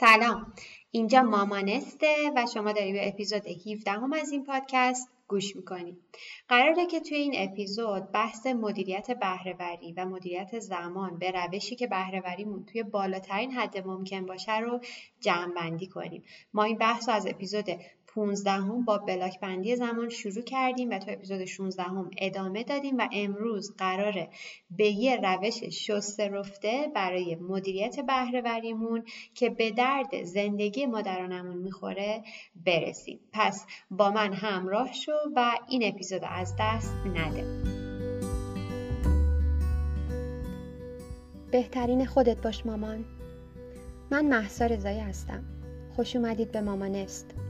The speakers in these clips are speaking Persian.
سلام. اینجا مامانسته و شما داری به اپیزود 17 هم از این پادکست گوش می‌کنیم قراره که توی این اپیزود بحث مدیریت بهرهوری و مدیریت زمان به روشی که بهرهوریمون توی بالاترین حد ممکن باشه رو جمع بندی کنیم. ما این بحث رو از اپیزود 15 هم با بلاک بندی زمان شروع کردیم و تا اپیزود 16 هم ادامه دادیم و امروز قراره به یه روش شسته رفته برای مدیریت بهرهوریمون که به درد زندگی مادرانمون می‌خوره برسیم. پس با من همراه شو و این اپیزود از دست نده. بهترین خودت باش مامان. من محسا رضایی هستم. خوش اومدید به مامانست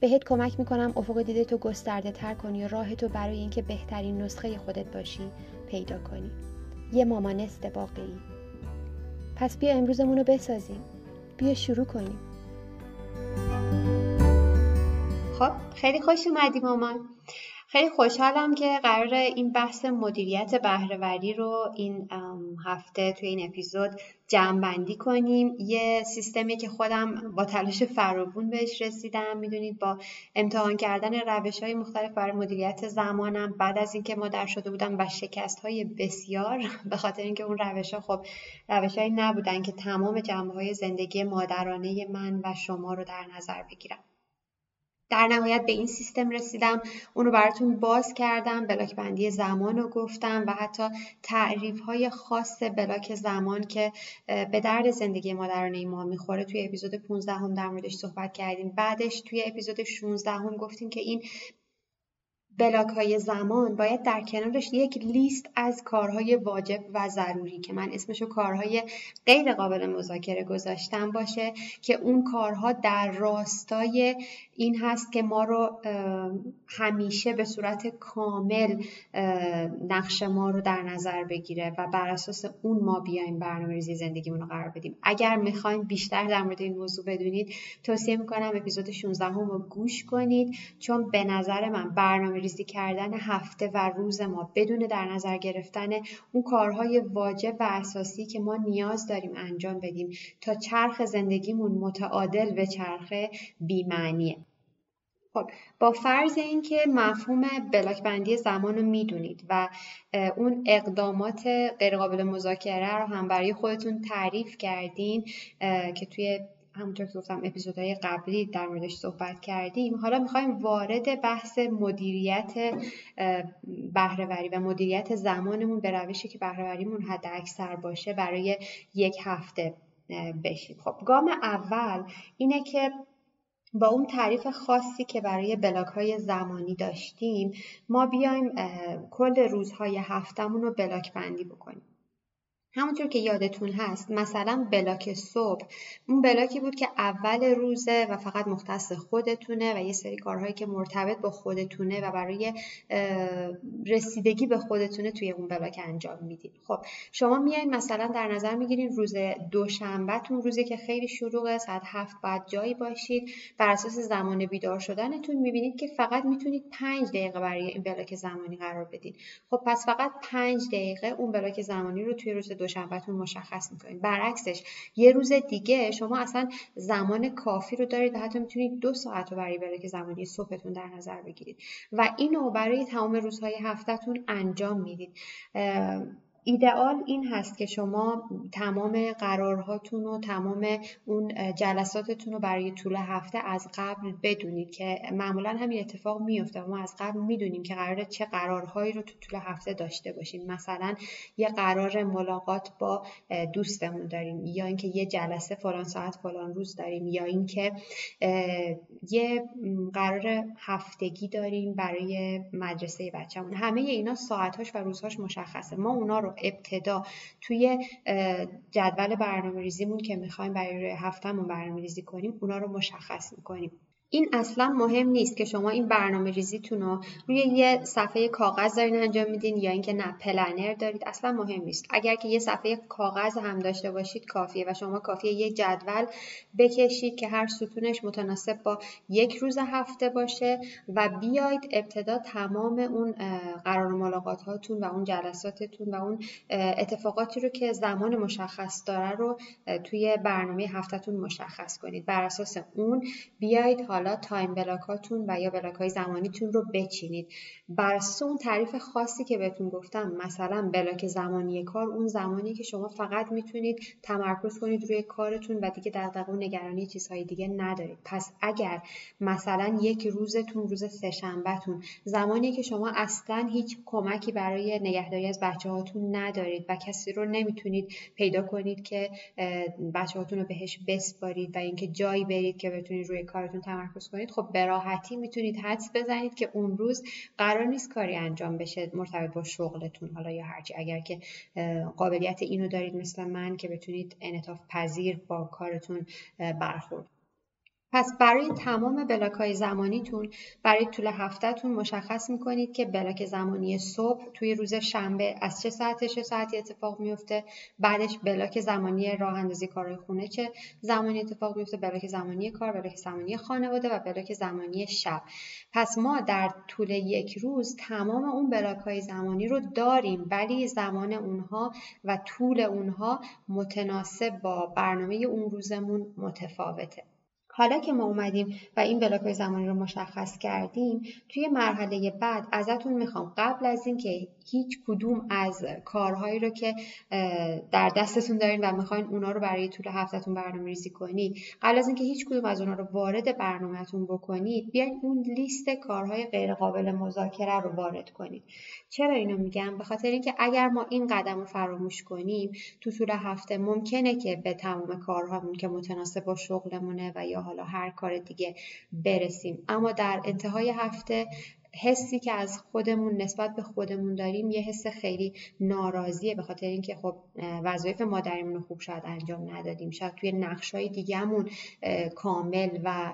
بهت کمک می‌کنم افق دیده تو گسترده تر کنی و راه تو برای اینکه بهترین نسخه خودت باشی پیدا کنی. یه مامانست واقعی پس بیا امروزمون رو بسازیم. بیا شروع کنیم. خب خیلی خوش اومدی مامان. خیلی خوشحالم که قرار این بحث مدیریت بهرهوری رو این هفته توی این اپیزود جمع بندی کنیم. یه سیستمی که خودم با تلاش فراوون بهش رسیدم. می‌دونید با امتحان کردن روش های مختلف برای مدیریت زمانم بعد از اینکه مادر شده بودم و شکست های بسیار به خاطر اینکه اون روش ها خب روش نبودن که تمام جنبه های زندگی مادرانه من و شما رو در نظر بگیرم. در نهایت به این سیستم رسیدم. اونو براتون باز کردم بلاک بندی زمان رو گفتم و حتی تعریف های خاص بلاک زمان که به درد زندگی مادرانه ما می‌خوره. توی اپیزود 15 هم در موردش صحبت کردیم. بعدش توی اپیزود 16 هم گفتیم که این بلاک های زمان باید در کنارش یک لیست از کارهای واجب و ضروری که من اسمشو کارهای غیر قابل مذاکره گذاشتم باشه که اون کارها در راستای این هست که ما رو همیشه به صورت کامل نقش ما رو در نظر بگیره و بر اساس اون ما بیایم برنامه ریزی زندگیمون رو قرار بدیم. اگر می‌خواین بیشتر در مورد این موضوع بدونید توصیه می‌کنم اپیزود 16 هم رو گوش کنید. چون به نظر من برنامه ریزی کردن هفته و روز ما بدون در نظر گرفتن اون کارهای واجب و اساسی که ما نیاز داریم انجام بدیم تا چرخ زندگیمون متعادل به چرخه بیمعنیه. خب با فرض اینکه مفهوم بلاک بندی زمان رو می‌دونید و اون اقدامات غیرقابل مذاکره رو هم برای خودتون تعریف کردین که توی همونطور که گفتم اپیزودهای قبلی در موردش صحبت کردیم حالا می‌خوایم وارد بحث مدیریت بهرهوری و مدیریت زمانمون به روشی که بهرهوریمون حد اکثر باشه برای یک هفته بشیم. خب گام اول اینه که با اون تعریف خاصی که برای بلاک های زمانی داشتیم ما بیایم کل روزهای هفتمون رو بلاک بندی بکنیم. همونطور که یادتون هست مثلا بلاک صبح. اون بلاکی بود که اول روزه و فقط مختص خودتونه و یه سری کارهایی که مرتبط با خودتونه و برای رسیدگی به خودتونه توی اون بلاک انجام میدین خب شما میایین مثلا در نظر می‌گیرین روز دوشنبهتون روزی که خیلی شروعه ساعت هفت باید جایی باشید. بر اساس زمان بیدار شدنتون می‌بینید که فقط می‌تونید پنج دقیقه برای این بلاک زمانی قرار بدین. خب پس فقط پنج دقیقه اون بلاک زمانی رو توی روز دوشنبهتون مشخص می‌کنید. برعکسش یه روز دیگه شما اصلا زمان کافی رو دارید و حتی می‌تونید دو ساعت رو برای بلاک زمانی صبحتون در نظر بگیرید. و اینو برای تمام روزهای هفتهتون انجام می‌دید. ایدئال این هست که شما تمام قرارهاتون و تمام اون جلساتتون رو برای طول هفته از قبل بدونید که معمولا همین اتفاق میفته ما از قبل می‌دونیم که قراره چه قرارهایی رو تو طول هفته داشته باشیم. مثلا یه قرار ملاقات با دوستمون داریم یا اینکه یه جلسه فلان ساعت فلان روز داریم یا اینکه یه قرار هفتگی داریم برای مدرسه بچه‌مون. همه اینا ساعتهاش و روزهاش مشخصه. ما اونا رو ابتدا. توی جدول برنامه ریزیمون که می‌خوایم برای هفتهمون برنامه ریزی کنیم اونا رو مشخص می‌کنیم. این اصلا مهم نیست که شما این برنامه ریزیتون رو روی یه صفحه کاغذ دارین انجام میدین یا اینکه نه پلنر دارید اصلا مهم نیست. اگر که یه صفحه کاغذ هم داشته باشید کافیه و شما کافیه یه جدول بکشید که هر ستونش متناسب با یک روز هفته باشه و بیاید ابتدا تمام اون قرار ملاقات هاتون و اون جلساتتون و اون اتفاقاتی رو که زمان مشخص داره رو توی برنامه هفتهتون مشخص کنید. بر اساس اون بیاید حالا time block اتون و یا block های زمانیتون رو بچینید. بر اون تعریف خاصی که بهتون گفتم مثلا block زمانی کار اون زمانی که شما فقط می‌تونید تمرکز کنید روی کارتون و دیگه دغدغه و نگرانی چیزهای دیگه ندارید. پس اگر مثلا یک روزتون روز سهشنبهتون زمانی که شما اصلا هیچ کمکی برای نگهداری از بچه هاتون ندارید و کسی رو نمی‌تونید پیدا کنید که بچه هاتون رو بهش بسپارید و اینکه جایی برید که بتونید روی کارتون تمرکز کنید خب به راحتی می‌تونید حدس بزنید که اون روز قرار نیست کاری انجام بشه مرتبط با شغلتون. حالا یا هرچی اگر که قابلیت اینو دارید مثل من که بتونید انعطاف پذیر با کارتون برخورد پس برای تمام block های زمانیتون برای طول هفتهتون مشخص می‌کنید که block زمانی صبح توی روز شنبه از چه ساعت چه ساعتی اتفاق میفته بعدش block زمانی راه اندازی کارهای خونه چه زمانی اتفاق میفته block زمانی کار block زمانی خانواده و block زمانی شب. پس ما در طول یک روز تمام اون block های زمانی رو داریم ولی زمان اونها و طول اونها متناسب با برنامه اون روزمون متفاوته. حالا که ما اومدیم و این بلاک زمانی رو مشخص کردیم توی مرحله بعد ازتون می‌خوام قبل از اینکه هیچ کدوم از کارهایی رو که در دستتون دارین و می‌خواین اونا رو برای طول هفتهتون برنامه ریزی کنید قبل از اینکه هیچ کدوم از اونا رو وارد برنامهتون بکنید بیاین اون لیست کارهای غیر قابل مذاکره رو وارد کنید. چرا اینو میگم؟ به خاطر اینکه اگر ما این قدم رو فراموش کنیم تو طول هفته ممکنه که به تمام کارهامون که متناسب با شغلمونه و یا حالا هر کار دیگه برسیم. اما در انتهای هفته حسی که از خودمون نسبت به خودمون داریم یه حس خیلی ناراضیه به خاطر اینکه خب وظایف مادریمون رو خوب شاید انجام ندادیم. شاید توی نقشای دیگهمون کامل و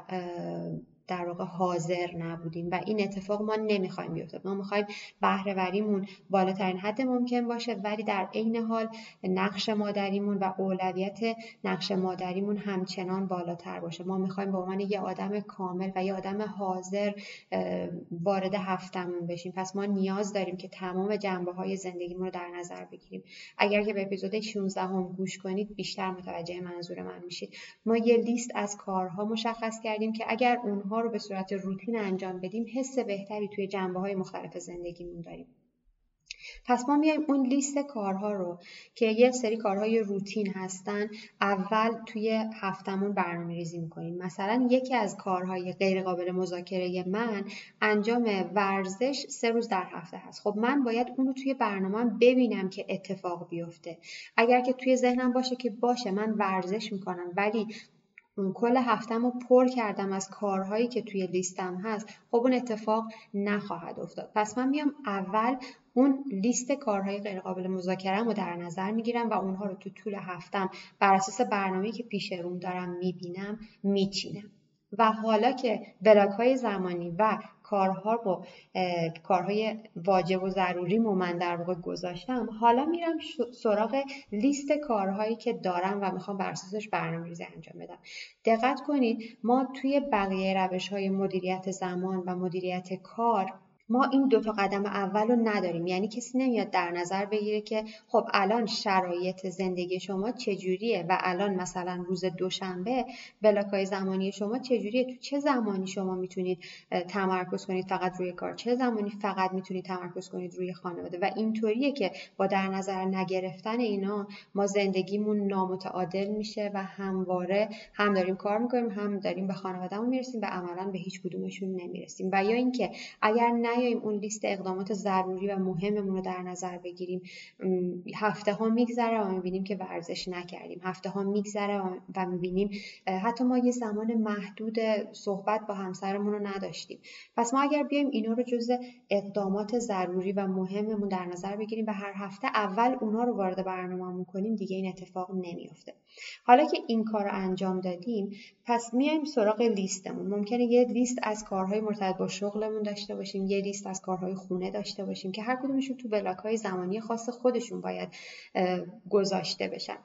در واقع حاضر نبودیم و این اتفاق ما نمی‌خوایم بیفته ما می‌خوایم بهرهوریمون بالاترین حد ممکن باشه ولی در عین حال نقش مادریمون و اولویت نقش مادریمون همچنان بالاتر باشه. ما می‌خوایم به عنوان یه آدم کامل و یه آدم حاضر وارد هفتمون بشیم. پس ما نیاز داریم که تمام جنبه های زندگیمون رو در نظر بگیریم. اگر که به اپیزود 16 هم گوش کنید بیشتر متوجه منظور من میشید. ما یه لیست از کارها مشخص کردیم که اگر اونها رو به صورت روتین انجام بدیم حس بهتری توی جنبه های مختلف زندگیمون داریم. پس ما میایم اون لیست کارها رو که یه سری کارهای روتین هستن اول توی هفتمون برنامه ریزی می‌کنیم. مثلا یکی از کارهای غیر قابل مذاکره من انجام ورزش سه روز در هفته هست. خب من باید اون رو توی برنامه ببینم که اتفاق بیفته. اگر که توی ذهنم باشه که باشه من ورزش می‌کنم ولی کل هفتم رو پر کردم از کارهایی که توی لیستم هست. خب اون اتفاق نخواهد افتاد. پس من میام اول اون لیست کارهای غیرقابل مذاکره رو در نظر می‌گیرم و اونها رو تو طول هفتم بر اساس برنامه‌ای که پیش روم دارم می‌بینم میچینم. و حالا که بلاک های زمانی و کارها با کارهای واجب و ضروری من در واقع گذاشتم. حالا میرم سراغ لیست کارهایی که دارم و می‌خوام بر اساسش برنامه‌ریزی انجام بدم. دقت کنید ما توی بقیه روش های مدیریت زمان و مدیریت کار ما این دو تا قدم اول رو نداریم. یعنی کسی نمیاد در نظر بگیره که خب الان شرایط زندگی شما چجوریه و الان مثلا روز دوشنبه بلاکای زمانی شما چجوریه؟ تو چه زمانی شما می‌تونید تمرکز کنید فقط روی کار؟ چه زمانی فقط می‌تونید تمرکز کنید روی خانواده؟ و اینطوریه که با در نظر نگرفتن اینا ما زندگیمون نامتعادل میشه و همواره هم داریم کار می‌کنیم هم داریم به خانوادهمون می‌رسیم و عملا به هیچ کدومشون نمی‌رسیم. و یا اینکه اگر نیاییم اون لیست اقدامات ضروری و مهممون رو در نظر بگیریم. هفته ها میگذره و می‌بینیم که ورزش نکردیم. هفته ها میگذره و می‌بینیم حتی ما یه زمان محدود صحبت با همسرمون رو نداشتیم. پس ما اگر بیایم اینا رو جز اقدامات ضروری و مهممون در نظر بگیریم و هر هفته اول اونا رو وارد برنامهمون کنیم دیگه این اتفاق نمیافته. حالا که این کار انجام دادیم پس میایم سراغ لیستمون. ممکنه یه لیست از کارهای مرتبط با شغلمون داشته باشیم یه لیست از کارهای خونه داشته باشیم که هر کدومشون تو بلاک های زمانی خاص خودشون باید گذاشته بشن.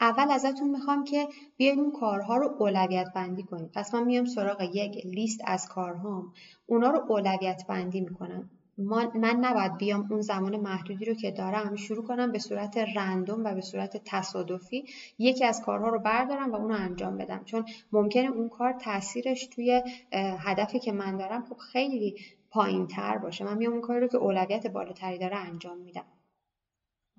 اول ازتون می‌خوام که بیاین اون کارها رو اولویت بندی کنید پس من میام سراغ یک لیست از کارهام. اونا رو اولویت بندی می‌کنم. من نباید بیام اون زمان محدودی رو که دارم شروع کنم به صورت رندوم و به صورت تصادفی یکی از کارها رو بردارم و اون رو انجام بدم. چون ممکنه اون کار تاثیرش توی هدفی که من دارم خب خیلی پایین تر باشه. من میام اون کاری رو که اولویت بالاتری داره انجام میدم.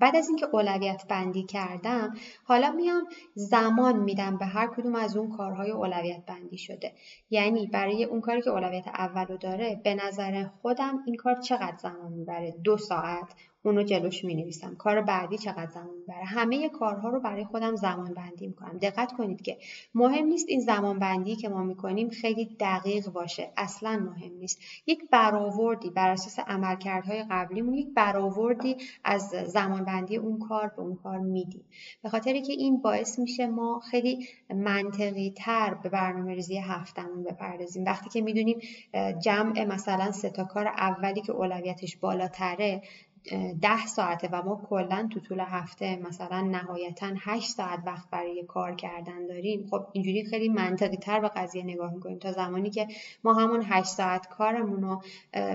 بعد از اینکه اولویت بندی کردم حالا میام زمان میدم به هر کدوم از اون کارهای اولویت بندی شده. یعنی برای اون کاری که اولویت اولو داره به نظر خودم این کار چقدر زمان می‌بره؟ دو ساعت اونو جلوش می نویسم کار بعدی چقدر زمان می‌بره؟ همه کارها رو برای خودم زمان بندی می‌کنم. دقت کنید که مهم نیست این زمان بندی که ما می‌کنیم خیلی دقیق باشه. اصلا مهم نیست. یک برآوردی بر اساس عملکردهای قبلیمون یک برآوردی از زمان بندی اون کار به اون کار میدیم. به خاطر که این باعث میشه ما خیلی منطقی تر به برنامه ریزی هفتمون بپردازیم. وقتی که می‌دونیم جمع مثلا سه تا کار اولی که اولویتش بالاتره ده ساعته و ما کلا تو طول هفته مثلا نهایتا هشت ساعت وقت برای کار کردن داریم. خب اینجوری خیلی منطقی تر به قضیه نگاه می‌کنیم. تا زمانی که ما همون هشت ساعت کارمون رو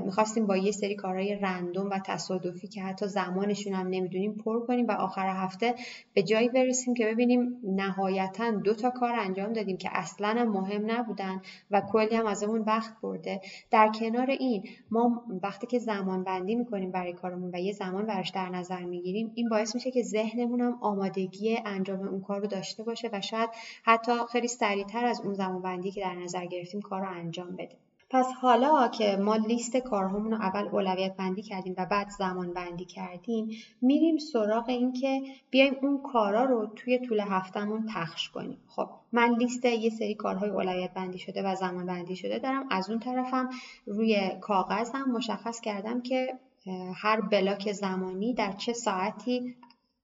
می‌خواستیم با یه سری کارهای رندوم و تصادفی که حتی زمانشون هم نمی‌دونیم پر کنیم و آخر هفته به جایی برسیم که ببینیم نهایتا دو تا کار انجام دادیم که اصلا مهم نبودن و کلی هم ازمون وقت برده. در کنار این ما وقتی که زمان بندی می‌کنیم برای کارمون و یه زمان براش در نظر می‌گیریم این باعث میشه که ذهنمون هم آمادگی انجام اون کار رو داشته باشه و شاید حتی خیلی سریعتر از اون زمان بندی که در نظر گرفتیم کار رو انجام بده پس حالا که ما لیست کارهامون رو اول اولویت بندی کردیم و بعد زمان بندی کردیم میریم سراغ این که بیایم اون کارا رو توی طول هفتهمون پخش کنیم. خب من لیست یه سری کارهای اولویت بندی شده و زمان بندی شده دارم. از اون طرفم روی کاغذم مشخص کردم که هر بلاک زمانی در چه ساعتی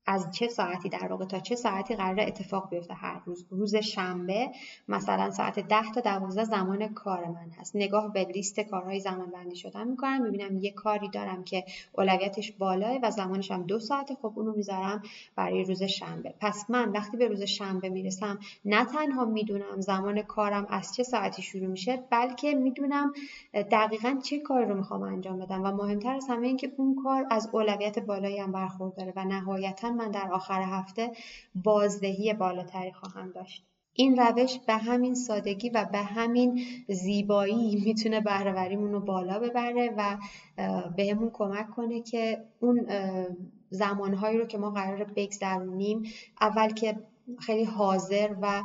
از چه ساعتی در واقع تا چه ساعتی قرار اتفاق بیفته هر روز؟ روز شنبه مثلا ساعت 10 تا 12 زمان کار من هست. نگاه به لیست کارهای زمان بندی شدن می‌کنم می‌بینم یه کاری دارم که اولویتش بالاه و زمانش هم دو ساعته خب اونو می‌ذارم برای روز شنبه. پس من وقتی به روز شنبه می‌رسم نه تنها می‌دونم زمان کارم از چه ساعتی شروع میشه بلکه می‌دونم دقیقا چه کاری رو می‌خوام انجام بدم. و مهمتر از همه اینکه اون کار از اولویت بالایی هم برخورداره و نهایتا من در آخر هفته بازدهی بالاتری خواهم داشت. این روش به همین سادگی و به همین زیبایی می‌تونه بهرهوریمون رو بالا ببره و بهمون کمک کنه که اون زمانهایی رو که ما قرار بگذرونیم اول که خیلی حاضر و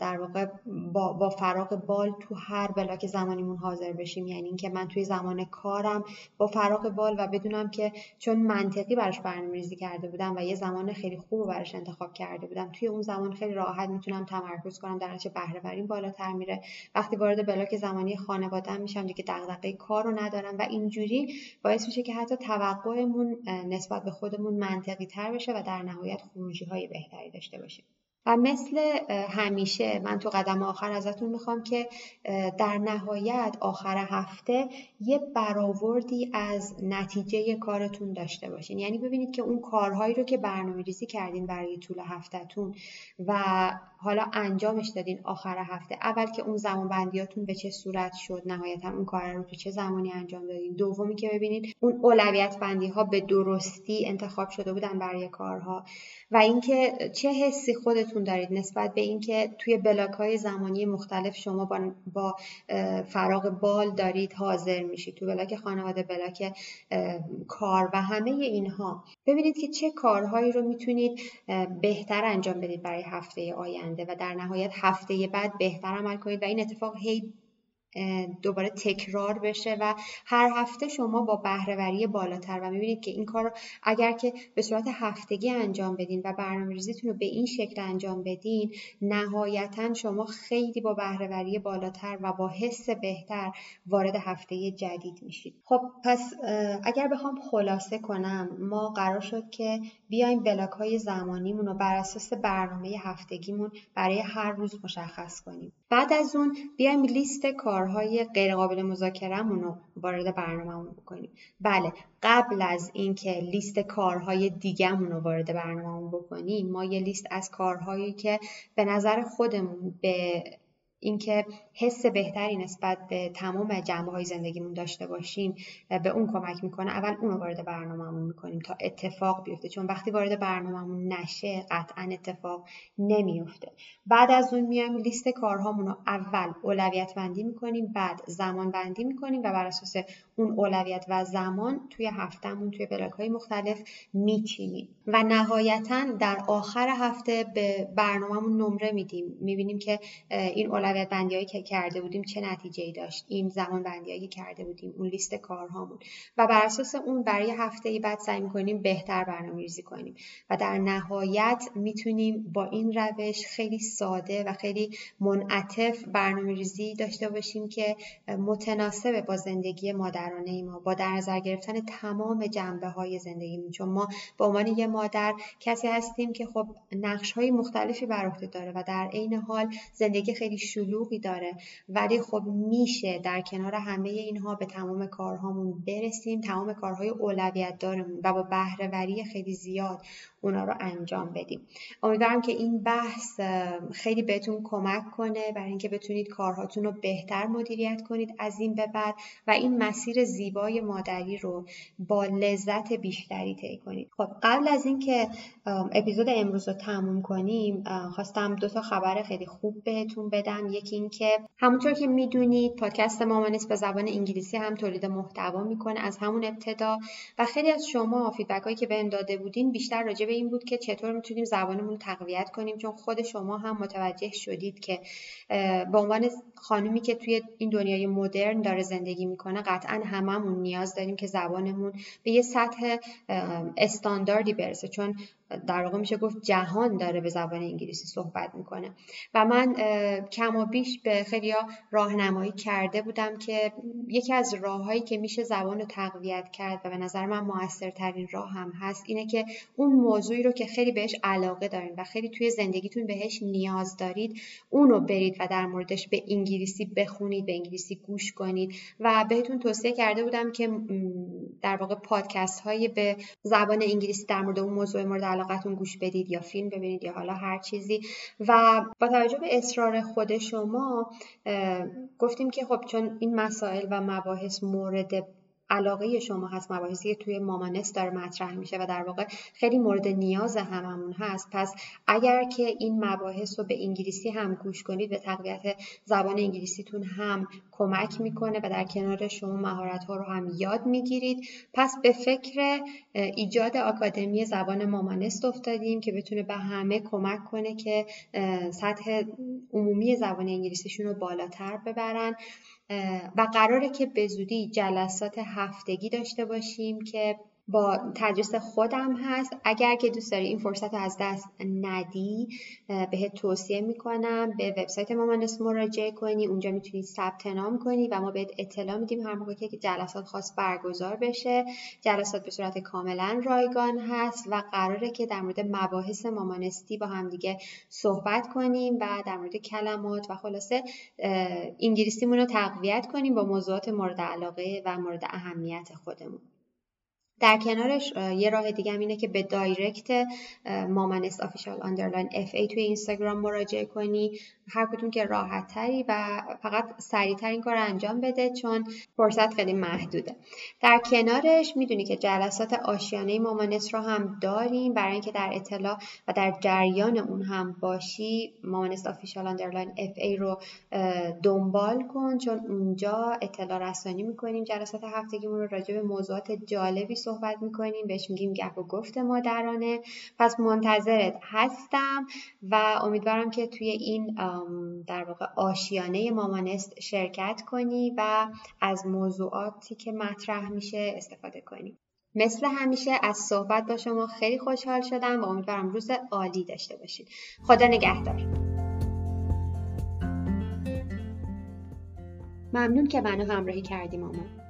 در واقع با, با فراغ بال تو هر بلاک زمانیمون حاضر بشیم. یعنی اینکه من توی زمان کارم با فراغ بال و بدونم که چون منطقی براش برنامه‌ریزی کرده بودم و یه زمان خیلی خوب براش انتخاب کرده بودم توی اون زمان خیلی راحت می‌تونم تمرکز کنم. در نتیجه بهره بریم بالاتر میره. وقتی وارد بلاک زمانی خانواده‌ام میشم دیگه دغدغه کار رو ندارم و اینجوری باعث میشه که حتی توقعمون نسبت به خودمون منطقی تر بشه و در نهایت خروجی های بهتری داشته باشیم. و مثل همیشه من تو قدم آخر ازتون می‌خوام که در نهایت آخر هفته یه برآوردی از نتیجه کارتون داشته باشین. یعنی ببینید که اون کارهایی رو که برنامه ریزی کردین برای طول هفتهتون و حالا انجامش دادین آخر هفته. اول که اون زمان بندیاتون به چه صورت شد؟ نهایتا اون کار رو تو چه زمانی انجام دادین؟ دومی که ببینید اون اولویت بندی ها به درستی انتخاب شده بودن برای کارها. و اینکه چه حسی خودتون دارید نسبت به اینکه توی بلاک های زمانی مختلف شما با, با فراغ بال دارید حاضر میشید. تو بلاک خانواده بلاک کار و همه اینها. ببینید که چه کارهایی رو می‌تونید بهتر انجام بدید برای هفته آینده. و در نهایت هفته بعد بهتر عمل کنید و این اتفاق هی دوباره تکرار بشه و هر هفته شما با بهرهوری بالاتر و می‌بینید که این کار اگر که به صورت هفتگی انجام بدین و برنامه ریزیتون رو به این شکل انجام بدین نهایتا شما خیلی با بهرهوری بالاتر و با حس بهتر وارد هفته جدید میشید. خب پس اگر بخوام خلاصه کنم ما قرار شد که بیایم بلاک های زمانیمون رو بر اساس برنامه هفتگیمون برای هر روز مشخص کنیم. بعد از اون بیایم لیست کارهای غیرقابل مذاکرهمون رو وارد برنامهمون بکنیم. بله قبل از اینکه لیست کارهای دیگهمون رو وارد برنامهمون بکنیم ما یه لیست از کارهایی که به نظر خودمون به اینکه حس بهتری نسبت به تمام جنبه های زندگیمون داشته باشیم به اون کمک می‌کنه. اول اون رو وارد برنامهمون می‌کنیم تا اتفاق بیفته. چون وقتی وارد برنامهمون نشه قطعا اتفاق نمیفته بعد از اون میایم لیست کارهامون رو اول اولویت بندی می‌کنیم بعد زمان بندی می‌کنیم و بر اساس اون اولویت و زمان توی هفتهمون توی بلاک های مختلف میچینیم. و نهایتا در آخر هفته به برنامهمون نمره میدیم. می‌بینیم که این اولویت بندی هایی که کرده بودیم چه نتیجه ای داشت؟ این زمان بندی هایی کرده بودیم اون لیست کارهامون. و بر اساس اون برای هفته بعد سعی می‌کنیم بهتر برنامه ریزی کنیم. و در نهایت می‌تونیم با این روش خیلی ساده و خیلی منعطف برنامه ریزی داشته باشیم که متناسب با زندگی مادرانه ما با در نظر گرفتن تمام جنبه های زندگیمون چون ما به عنوان یه مادر کسی هستیم که خب نقش های مختلفی بر عهده داره و در عین حال زندگی خیلی شلوغی داره. ولی خب میشه در کنار همه اینها به تمام کارهامون برسیم. تمام کارهای اولویت دارمون و با بهرهوری خیلی زیاد اونا رو انجام بدیم. امیدوارم که این بحث خیلی بهتون کمک کنه. برای اینکه بتونید کارهاتون رو بهتر مدیریت کنید از این به بعد و این مسیر زیبای مادری رو با لذت بیشتری طی کنید. خب قبل از اینکه اپیزود امروز رو تموم کنیم خواستم دو تا خبر خیلی خوب بهتون بدم. یکی اینکه همونطور که می‌دونید پادکست مامانست به زبان انگلیسی هم تولید محتوا می‌کنه از همون ابتدا و خیلی از شما فیدبک هایی که بهم داده بودین بیشتر راجع به این بود که چطور می‌تونیم زبانمون تقویت کنیم چون خود شما هم متوجه شدید که به عنوان خانومی که توی این دنیای مدرن داره زندگی می‌کنه قطعا هممون نیاز داریم که زبانمون به یه سطح استانداردی برسه. چون در واقع میشه گفت جهان داره به زبان انگلیسی صحبت می‌کنه. و من کم و بیش به خیلی راهنمایی کرده بودم که یکی از راههایی که میشه زبان رو تقویت کرد و به نظر من موثرترین راه هم هست اینه که اون موضوعی رو که خیلی بهش علاقه دارین و خیلی توی زندگیتون بهش نیاز دارید اونو برید و در موردش به انگلیسی بخونید به انگلیسی گوش کنید. و بهتون توصیه کرده بودم که در واقع پادکست های به زبان انگلیسی در مورد اون موضوع مورد علاقتون گوش بدید یا فیلم ببینید یا حالا هر چیزی. و با توجه به اصرار خود شما گفتیم که خب چون این مسائل و مباحث مورد علاقه شما هست مباحثی توی مامانست داره مطرح میشه و در واقع خیلی مورد نیاز هممون هست. پس اگر که این مباحث رو به انگلیسی هم گوش کنید به تقویت زبان انگلیسیتون هم کمک می‌کنه و در کنار شما مهارت ها رو هم یاد می‌گیرید. پس به فکر ایجاد آکادمی زبان مامانست افتادیم که بتونه به همه کمک کنه که سطح عمومی زبان انگلیسیشون رو بالاتر ببرن. و قراره که به زودی جلسات هفتگی داشته باشیم که با تدریس خودم هست. اگر که دوست داری این فرصت رو از دست ندی بهت توصیه می‌کنم به وبسایت مامانس مراجعه کنی. اونجا می‌تونی ثبت نام کنی و ما بهت اطلاع میدیم هر موقع که جلسات خاص برگزار بشه. جلسات به صورت کاملا رایگان هست و قراره که در مورد مباحث مامانستی با همدیگه صحبت کنیم و در مورد کلمات و خلاصه انگلیسیمون رو تقویت کنیم با موضوعات مورد علاقه و مورد اهمیت خودمون. در کنارش یه راه دیگه هم اینه که به direct مامانست official underline FA توی اینستاگرام مراجعه کنی. هر کدوم که راحت تری و فقط سریعتر این کار رو انجام بده چون فرصت خیلی محدوده. در کنارش می‌دونی که جلسات آشیانه مامانست رو هم داریم. برای اینکه در اطلاع و در جریان اون هم باشی مامانست official underline FA رو دنبال کن. چون اونجا اطلاع رسانی می‌کنیم. جلسات هفتگیمون رو راجع به موضوعات جالبی صحبت می‌کنیم بهش میگیم گپ و گفت مادرانه. پس منتظرت هستم و امیدوارم که توی این در واقع آشیانه مامانست شرکت کنی و از موضوعاتی که مطرح میشه استفاده کنی. مثل همیشه از صحبت با شما خیلی خوشحال شدم و امیدوارم روز عالی داشته باشید. خدا نگهدار. ممنون که منو همراهی کردی مامان.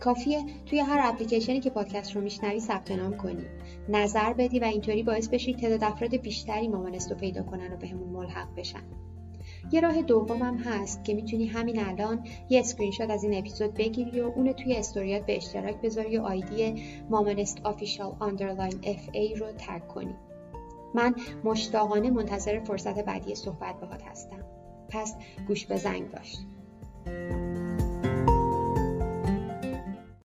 کافیه توی هر اپلیکیشنی که پادکست رو میشنوی ثبت نام کنی. نظر بدی و اینطوری باعث بشی تعداد افراد بیشتری مامانست رو پیدا کنن و بهمون ملحق بشن. یه راه دومم هست که می‌تونی همین الان یه اسکرین شات از این اپیزود بگیری و اونو توی استوریات به اشتراک بذاری و ID مامانست official underline FA رو tag کنی. من مشتاقانه منتظر فرصت بعدی صحبت باهات هستم. پس گوش به زنگ باش.